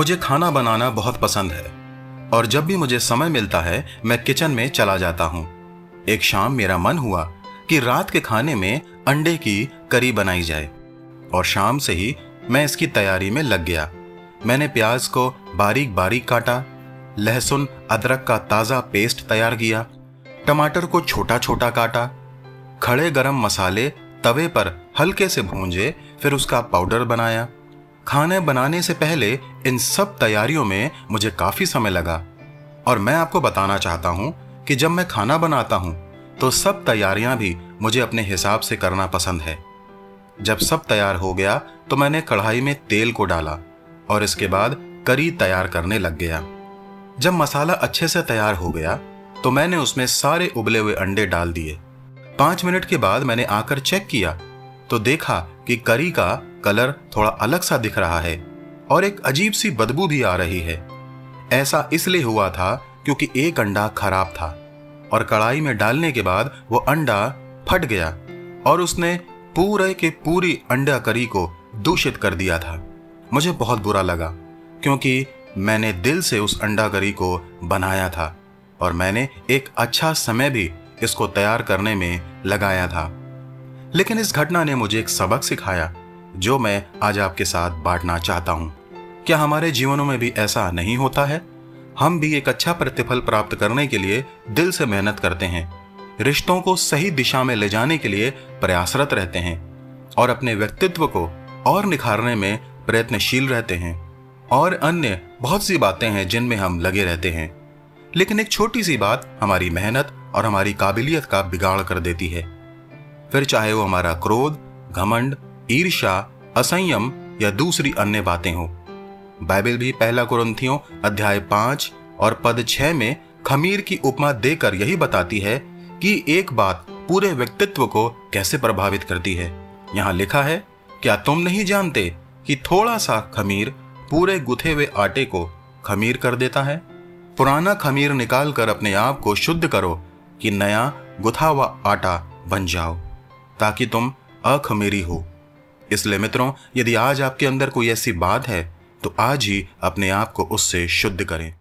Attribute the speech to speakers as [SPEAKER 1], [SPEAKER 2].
[SPEAKER 1] मुझे खाना बनाना बहुत पसंद है, और जब भी मुझे समय मिलता है, मैं किचन में चला जाता हूँ। एक शाम मेरा मन हुआ कि रात के खाने में अंडे की करी बनाई जाए, और शाम से ही मैं इसकी तैयारी में लग गया। मैंने प्याज को बारीक बारीक काटा, लहसुन, अदरक का ताज़ा पेस्ट तैयार किया, टमाटर को छोटा छोटा काटा, खड़े गरम मसाले तवे पर हल्के से भूंजे, फिर उसका पाउडर बनाया। खाने बनाने से पहले इन सब तैयारियों में मुझे काफ़ी समय लगा। और मैं आपको बताना चाहता हूँ कि जब मैं खाना बनाता हूँ तो सब तैयारियाँ भी मुझे अपने हिसाब से करना पसंद है। जब सब तैयार हो गया तो मैंने कढ़ाई में तेल को डाला और इसके बाद करी तैयार करने लग गया। जब मसाला अच्छे से तैयार हो गया तो मैंने उसमें सारे उबले हुए अंडे डाल दिए। पाँच मिनट के बाद मैंने आकर चेक किया तो देखा कि करी का कलर थोड़ा अलग सा दिख रहा है और एक अजीब सी बदबू भी आ रही है। ऐसा इसलिए हुआ था क्योंकि एक अंडा खराब था और कढ़ाई में डालने के बाद वो अंडा फट गया और उसने पूरे के पूरी अंडा करी को दूषित कर दिया था। मुझे बहुत बुरा लगा क्योंकि मैंने दिल से उस अंडा करी को बनाया था और मैंने एक अच्छा समय भी इसको तैयार करने में लगाया था। लेकिन इस घटना ने मुझे एक सबक सिखाया जो मैं आज आपके साथ बांटना चाहता हूँ। क्या हमारे जीवनों में भी ऐसा नहीं होता है? हम भी एक अच्छा प्रतिफल प्राप्त करने के लिए दिल से मेहनत करते हैं। रिश्तों को सही दिशा में ले जाने के लिए प्रयासरत रहते हैं और अपने व्यक्तित्व को और निखारने में प्रयत्नशील रहते हैं। और अन्य बहुत सी बातें हैं जिनमें हम लगे रहते हैं। लेकिन एक छोटी सी बात हमारी मेहनत और हमारी काबिलियत का बिगाड़ कर देती है। फिर चाहे वो हमारा क्रोध, घमंड ईर्षा असंयम या दूसरी अन्य बातें हो। बाइबल भी पहला कुरंथियों अध्याय पाँच और पद छह में खमीर की उपमा देकर यही बताती है कि एक बात पूरे व्यक्तित्व को कैसे प्रभावित करती है। यहाँ लिखा है, क्या तुम नहीं जानते कि थोड़ा सा खमीर पूरे गुथे हुए आटे को खमीर कर देता है? पुराना खमीर निकाल कर अपने आप को शुद्ध करो कि नया गुथा हुआ आटा बन जाओ, ताकि तुम अखमीरी हो। इसलिए मित्रों, यदि आज आपके अंदर कोई ऐसी बात है तो आज ही अपने आप को उससे शुद्ध करें।